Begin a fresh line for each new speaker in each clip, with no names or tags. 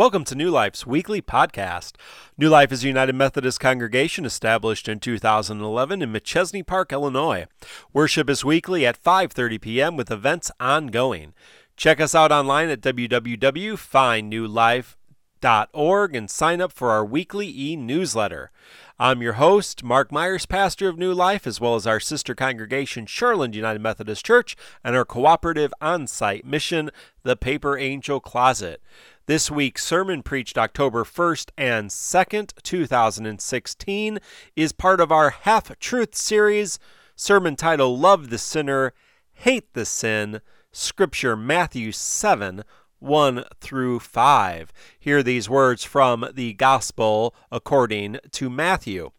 Welcome to New Life's weekly podcast. New Life is a United Methodist congregation established in 2011 in Machesney Park, Illinois. Worship is weekly at 5:30 p.m. with events ongoing. Check us out online at www.findnewlife.org and sign up for our weekly e-newsletter. I'm your host, Mark Myers, pastor of New Life, as well as our sister congregation, Shoreland United Methodist Church, and our cooperative on site mission, the Paper Angel Closet. This week's sermon, preached October 1st and 2nd, 2016, is part of our Half Truth series, sermon title Love the Sinner, Hate the Sin, Scripture Matthew 7, 1 through 5. Hear these words from the Gospel according to Matthew.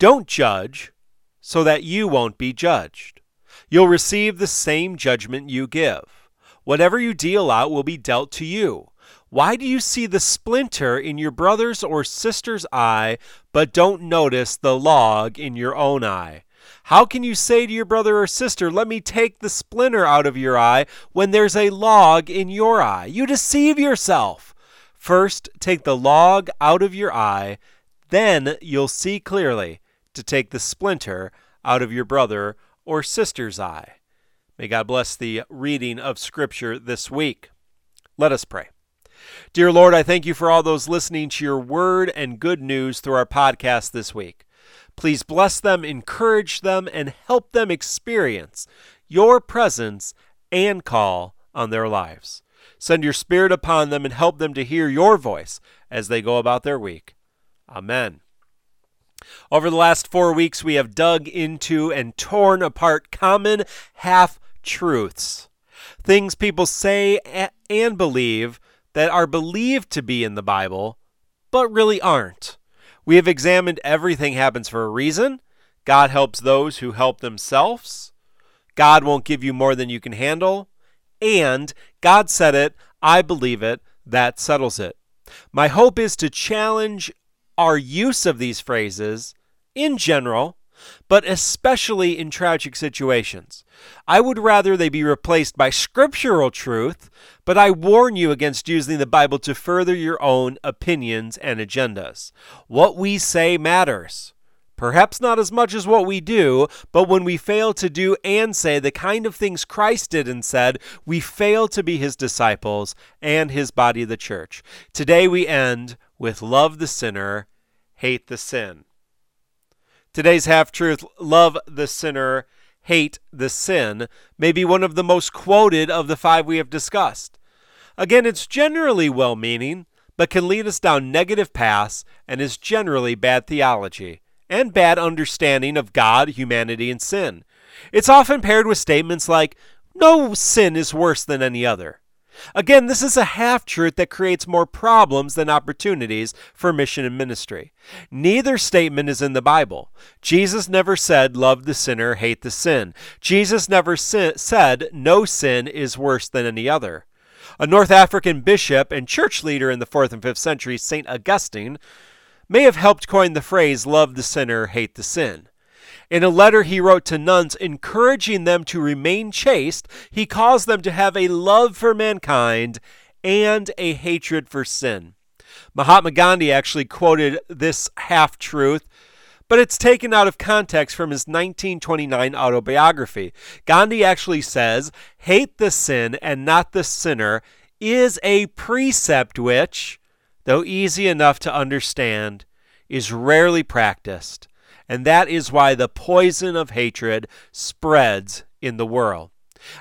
Don't judge so that you won't be judged. You'll receive the same judgment you give. Whatever you deal out will be dealt to you. Why do you see the splinter in your brother's or sister's eye, but don't notice the log in your own eye? How can you say to your brother or sister, Let me take the splinter out of your eye, when there's a log in your eye? You deceive yourself. First, take the log out of your eye, then you'll see clearly to take the splinter out of your brother or sister's eye. May God bless the reading of Scripture this week. Let us pray. Dear Lord, I thank you for all those listening to your word and good news through our podcast this week. Please bless them, encourage them, and help them experience your presence and call on their lives. Send your Spirit upon them and help them to hear your voice as they go about their week. Amen. Over the last four weeks, we have dug into and torn apart common half truths. Things people say and believe that are believed to be in the Bible, but really aren't. We have examined everything happens for a reason. God helps those who help themselves. God won't give you more than you can handle. And God said it, I believe it, that settles it. My hope is to challenge our use of these phrases in general but especially in tragic situations. I would rather they be replaced by scriptural truth, but I warn you against using the Bible to further your own opinions and agendas. What we say matters. Perhaps not as much as what we do, but when we fail to do and say the kind of things Christ did and said, we fail to be his disciples and his body, the church. Today we end with love the sinner, hate the sin. Today's half truth, love the sinner, hate the sin, may be one of the most quoted of the five we have discussed. Again, it's generally well meaning, but can lead us down negative paths and is generally bad theology and bad understanding of God, humanity, and sin. It's often paired with statements like, no sin is worse than any other. Again, this is a half truth that creates more problems than opportunities for mission and ministry. Neither statement is in the Bible. Jesus never said, Love the sinner, hate the sin. Jesus never si- said, No sin is worse than any other. A North African bishop and church leader in the 4th and 5th century, St. Augustine, may have helped coin the phrase, Love the sinner, hate the sin. In a letter he wrote to nuns encouraging them to remain chaste, he calls them to have a love for mankind and a hatred for sin. Mahatma Gandhi actually quoted this half truth, but it's taken out of context from his 1929 autobiography. Gandhi actually says, Hate the sin and not the sinner is a precept which, though easy enough to understand, is rarely practiced and that is why the poison of hatred spreads in the world.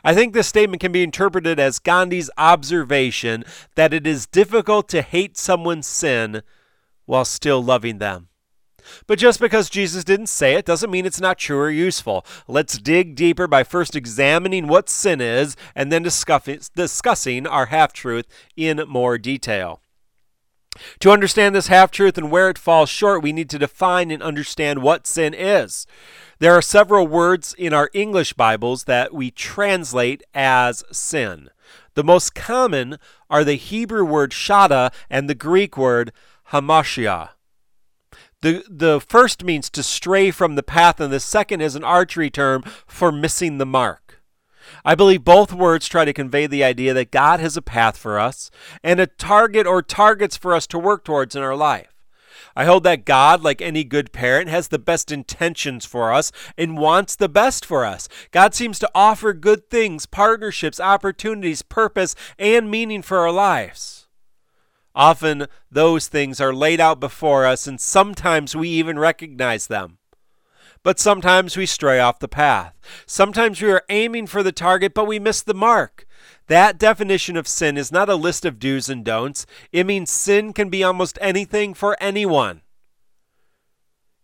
I think this statement can be interpreted as Gandhi's observation that it is difficult to hate someone's sin while still loving them. But just because Jesus didn't say it doesn't mean it's not true or useful. Let's dig deeper by first examining what sin is and then discussing our half truth in more detail. To understand this half truth and where it falls short, we need to define and understand what sin is. There are several words in our English Bibles that we translate as sin. The most common are the Hebrew word shada and the Greek word hamartia. The, the first means to stray from the path, and the second is an archery term for missing the mark. I believe both words try to convey the idea that God has a path for us and a target or targets for us to work towards in our life. I hold that God, like any good parent, has the best intentions for us and wants the best for us. God seems to offer good things, partnerships, opportunities, purpose, and meaning for our lives. Often those things are laid out before us, and sometimes we even recognize them. But sometimes we stray off the path. Sometimes we are aiming for the target, but we miss the mark. That definition of sin is not a list of do's and don'ts. It means sin can be almost anything for anyone.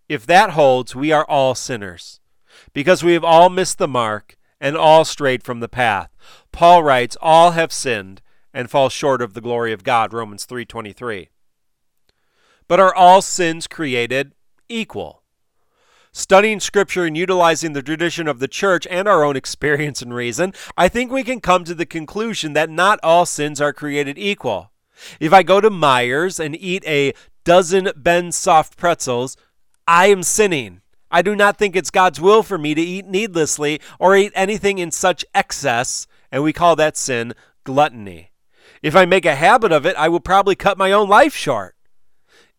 If that holds, we are all sinners because we have all missed the mark and all strayed from the path. Paul writes, all have sinned and fall short of the glory of God, Romans 3:23. But are all sins created equal? Studying Scripture and utilizing the tradition of the church and our own experience and reason, I think we can come to the conclusion that not all sins are created equal. If I go to Meijer and eat a dozen Ben soft pretzels, I am sinning. I do not think it's God's will for me to eat needlessly or eat anything in such excess, and we call that sin gluttony. If I make a habit of it, I will probably cut my own life short.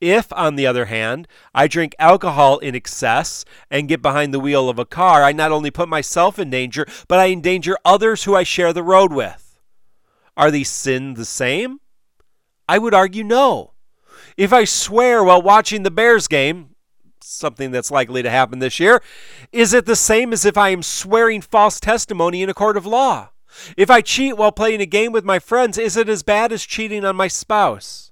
If, on the other hand, I drink alcohol in excess and get behind the wheel of a car, I not only put myself in danger, but I endanger others who I share the road with. Are these sins the same? I would argue no. If I swear while watching the Bears game, something that's likely to happen this year, is it the same as if I am swearing false testimony in a court of law? If I cheat while playing a game with my friends, is it as bad as cheating on my spouse?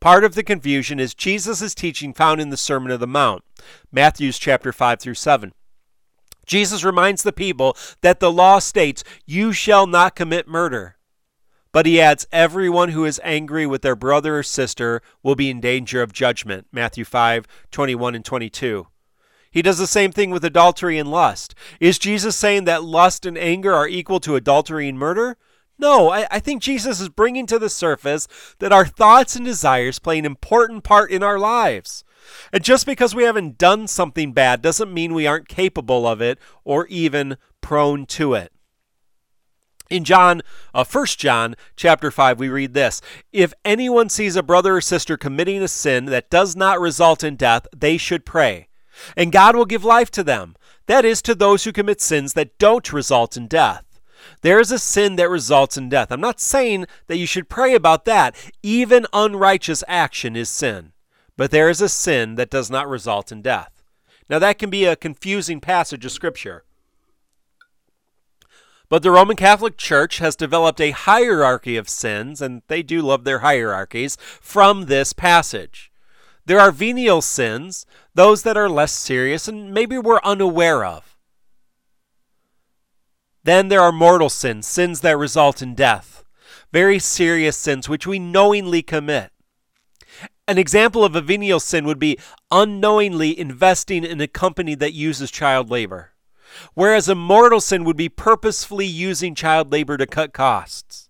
Part of the confusion is Jesus' teaching found in the Sermon of the Mount, Matthew's chapter 5 through 7. Jesus reminds the people that the law states, You shall not commit murder. But he adds, Everyone who is angry with their brother or sister will be in danger of judgment. Matthew 5 21 and 22. He does the same thing with adultery and lust. Is Jesus saying that lust and anger are equal to adultery and murder? No, I, I, think Jesus is bringing to the surface that our thoughts and desires play an important part in our lives. And just because we haven't done something bad doesn't mean we aren't capable of it or even prone to it. In John, uh, 1 John chapter 5, we read this If anyone sees a brother or sister committing a sin that does not result in death, they should pray, and God will give life to them. That is, to those who commit sins that don't result in death. There is a sin that results in death. I'm not saying that you should pray about that. Even unrighteous action is sin. But there is a sin that does not result in death. Now, that can be a confusing passage of Scripture. But the Roman Catholic Church has developed a hierarchy of sins, and they do love their hierarchies, from this passage. There are venial sins, those that are less serious and maybe we're unaware of. Then there are mortal sins, sins that result in death, very serious sins which we knowingly commit. An example of a venial sin would be unknowingly investing in a company that uses child labor, whereas a mortal sin would be purposefully using child labor to cut costs.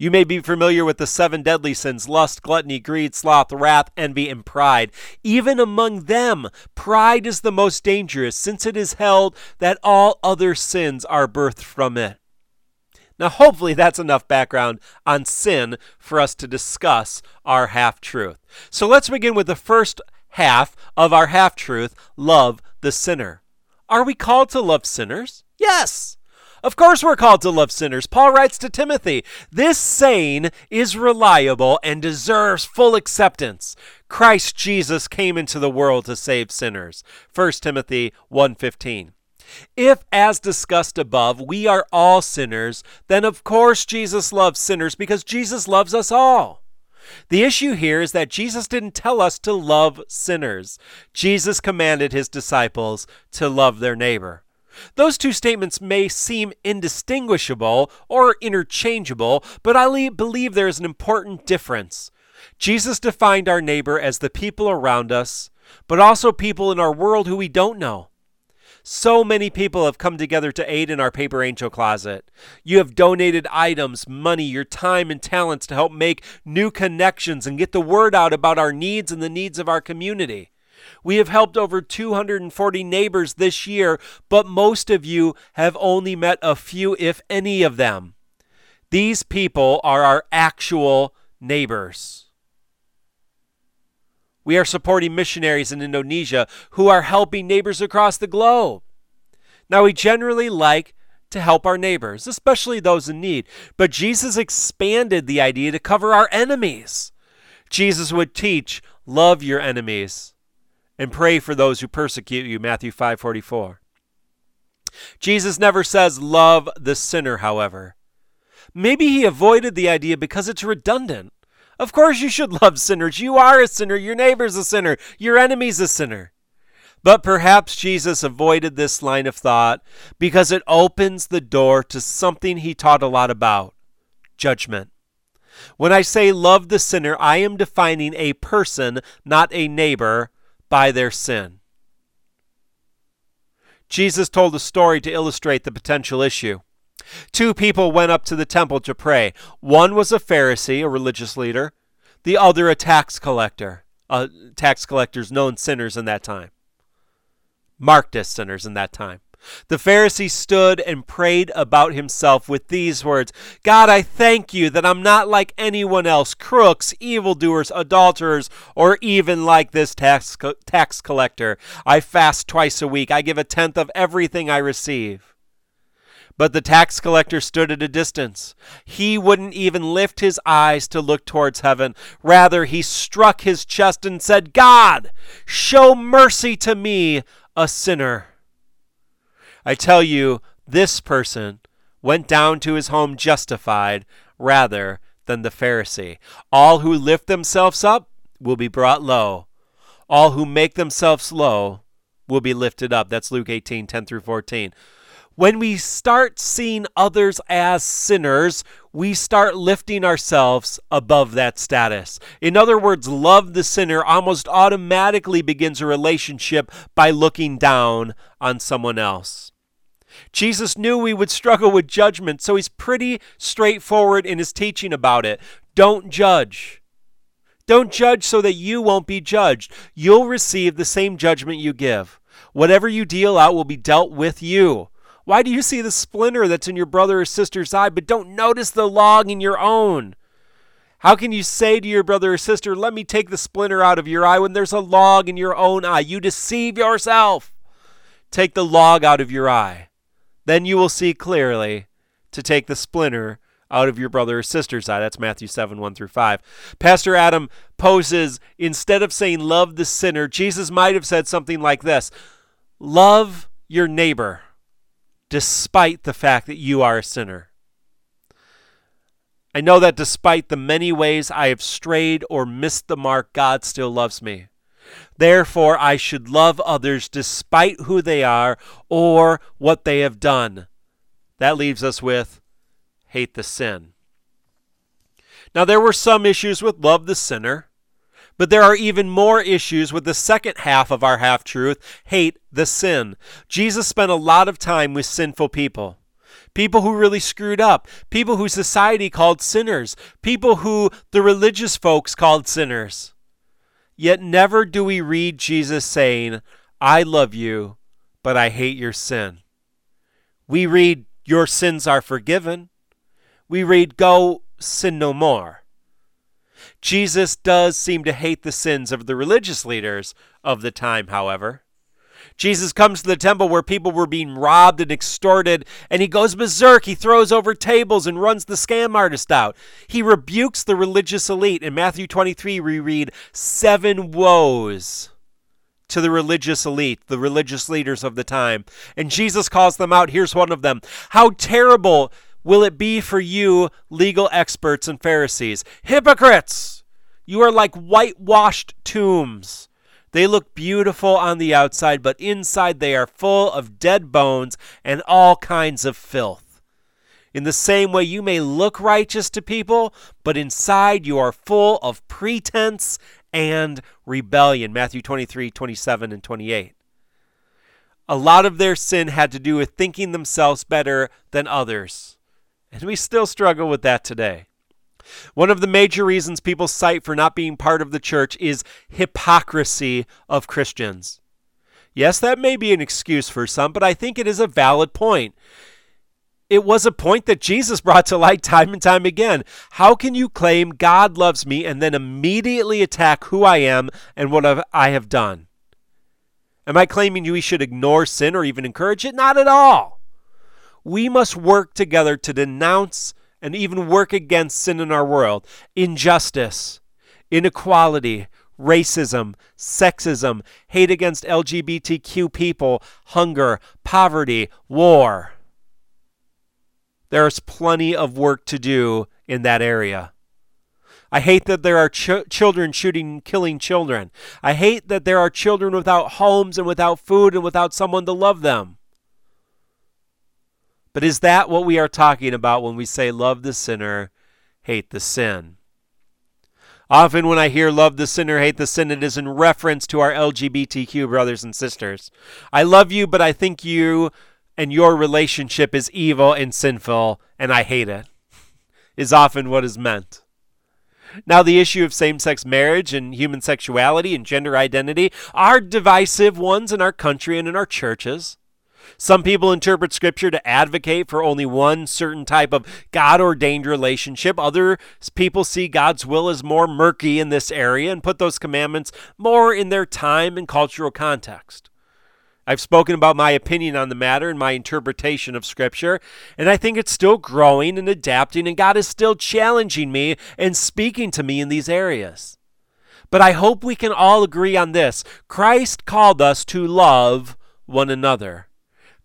You may be familiar with the seven deadly sins lust, gluttony, greed, sloth, wrath, envy, and pride. Even among them, pride is the most dangerous, since it is held that all other sins are birthed from it. Now, hopefully, that's enough background on sin for us to discuss our half truth. So, let's begin with the first half of our half truth love the sinner. Are we called to love sinners? Yes. Of course, we're called to love sinners. Paul writes to Timothy, This saying is reliable and deserves full acceptance. Christ Jesus came into the world to save sinners. 1 Timothy 1:15. If, as discussed above, we are all sinners, then of course Jesus loves sinners because Jesus loves us all. The issue here is that Jesus didn't tell us to love sinners. Jesus commanded his disciples to love their neighbor. Those two statements may seem indistinguishable or interchangeable, but I believe there is an important difference. Jesus defined our neighbor as the people around us, but also people in our world who we don't know. So many people have come together to aid in our Paper Angel Closet. You have donated items, money, your time, and talents to help make new connections and get the word out about our needs and the needs of our community. We have helped over 240 neighbors this year, but most of you have only met a few, if any of them. These people are our actual neighbors. We are supporting missionaries in Indonesia who are helping neighbors across the globe. Now, we generally like to help our neighbors, especially those in need, but Jesus expanded the idea to cover our enemies. Jesus would teach, love your enemies and pray for those who persecute you, Matthew 5:44. Jesus never says love the sinner, however. Maybe he avoided the idea because it's redundant. Of course you should love sinners. You are a sinner, your neighbor's a sinner, your enemy's a sinner. But perhaps Jesus avoided this line of thought because it opens the door to something he taught a lot about judgment. When I say love the sinner, I am defining a person, not a neighbor, by their sin. Jesus told a story to illustrate the potential issue. Two people went up to the temple to pray. One was a Pharisee, a religious leader, the other a tax collector. Uh, tax collectors known sinners in that time, marked as sinners in that time. The Pharisee stood and prayed about himself with these words God, I thank you that I'm not like anyone else crooks, evildoers, adulterers, or even like this tax, co- tax collector. I fast twice a week, I give a tenth of everything I receive. But the tax collector stood at a distance. He wouldn't even lift his eyes to look towards heaven. Rather, he struck his chest and said, God, show mercy to me, a sinner. I tell you, this person went down to his home justified rather than the Pharisee. All who lift themselves up will be brought low. All who make themselves low will be lifted up. That's Luke 18, 10 through 14. When we start seeing others as sinners, we start lifting ourselves above that status. In other words, love the sinner almost automatically begins a relationship by looking down on someone else. Jesus knew we would struggle with judgment, so he's pretty straightforward in his teaching about it. Don't judge. Don't judge so that you won't be judged. You'll receive the same judgment you give. Whatever you deal out will be dealt with you. Why do you see the splinter that's in your brother or sister's eye, but don't notice the log in your own? How can you say to your brother or sister, Let me take the splinter out of your eye when there's a log in your own eye? You deceive yourself. Take the log out of your eye. Then you will see clearly to take the splinter out of your brother or sister's eye. That's Matthew 7 1 through 5. Pastor Adam poses instead of saying love the sinner, Jesus might have said something like this Love your neighbor despite the fact that you are a sinner. I know that despite the many ways I have strayed or missed the mark, God still loves me. Therefore, I should love others despite who they are or what they have done. That leaves us with hate the sin. Now, there were some issues with love the sinner, but there are even more issues with the second half of our half truth hate the sin. Jesus spent a lot of time with sinful people. People who really screwed up, people who society called sinners, people who the religious folks called sinners. Yet never do we read Jesus saying, I love you, but I hate your sin. We read, Your sins are forgiven. We read, Go sin no more. Jesus does seem to hate the sins of the religious leaders of the time, however. Jesus comes to the temple where people were being robbed and extorted, and he goes berserk. He throws over tables and runs the scam artist out. He rebukes the religious elite. In Matthew 23, we read seven woes to the religious elite, the religious leaders of the time. And Jesus calls them out. Here's one of them How terrible will it be for you, legal experts and Pharisees? Hypocrites! You are like whitewashed tombs they look beautiful on the outside, but inside they are full of dead bones and all kinds of filth. In the same way, you may look righteous to people, but inside you are full of pretense and rebellion. Matthew 23, 27, and 28. A lot of their sin had to do with thinking themselves better than others. And we still struggle with that today. One of the major reasons people cite for not being part of the church is hypocrisy of Christians. Yes, that may be an excuse for some, but I think it is a valid point. It was a point that Jesus brought to light time and time again. How can you claim God loves me and then immediately attack who I am and what I have done? Am I claiming we should ignore sin or even encourage it? Not at all. We must work together to denounce and even work against sin in our world injustice, inequality, racism, sexism, hate against LGBTQ people, hunger, poverty, war. There's plenty of work to do in that area. I hate that there are ch- children shooting, killing children. I hate that there are children without homes and without food and without someone to love them. But is that what we are talking about when we say love the sinner, hate the sin? Often, when I hear love the sinner, hate the sin, it is in reference to our LGBTQ brothers and sisters. I love you, but I think you and your relationship is evil and sinful, and I hate it, is often what is meant. Now, the issue of same sex marriage and human sexuality and gender identity are divisive ones in our country and in our churches. Some people interpret Scripture to advocate for only one certain type of God ordained relationship. Other people see God's will as more murky in this area and put those commandments more in their time and cultural context. I've spoken about my opinion on the matter and my interpretation of Scripture, and I think it's still growing and adapting, and God is still challenging me and speaking to me in these areas. But I hope we can all agree on this Christ called us to love one another.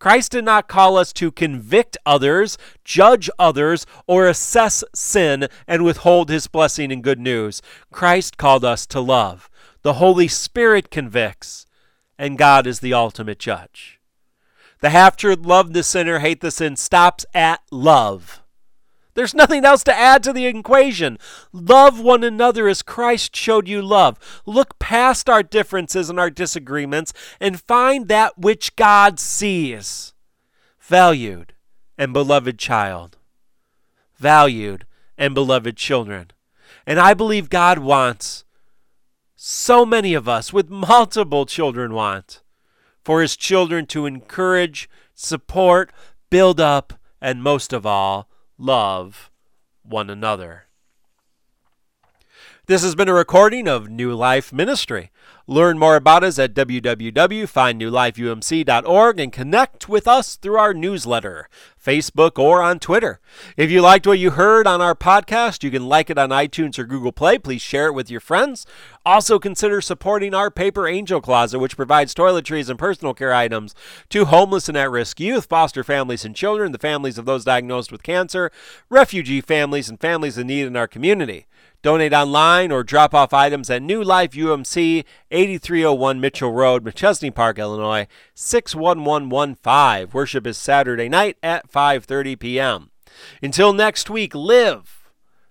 Christ did not call us to convict others, judge others, or assess sin and withhold his blessing and good news. Christ called us to love. The Holy Spirit convicts and God is the ultimate judge. The half truth, love the sinner, hate the sin, stops at love. There's nothing else to add to the equation. Love one another as Christ showed you love. Look past our differences and our disagreements and find that which God sees. Valued and beloved child. Valued and beloved children. And I believe God wants so many of us with multiple children want for his children to encourage, support, build up, and most of all, love one another. This has been a recording of New Life Ministry. Learn more about us at www.findnewlifeumc.org and connect with us through our newsletter, Facebook, or on Twitter. If you liked what you heard on our podcast, you can like it on iTunes or Google Play. Please share it with your friends. Also, consider supporting our Paper Angel Closet, which provides toiletries and personal care items to homeless and at risk youth, foster families and children, the families of those diagnosed with cancer, refugee families, and families in need in our community. Donate online or drop off items at New Life UMC, 8301 Mitchell Road, Machesney Park, Illinois, 61115. Worship is Saturday night at 5:30 p.m. Until next week, live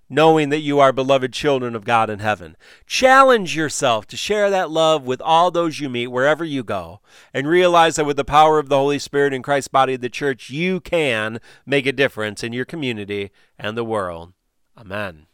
knowing that you are beloved children of God in heaven. Challenge yourself to share that love with all those you meet wherever you go, and realize that with the power of the Holy Spirit in Christ's body of the church, you can make a difference in your community and the world. Amen.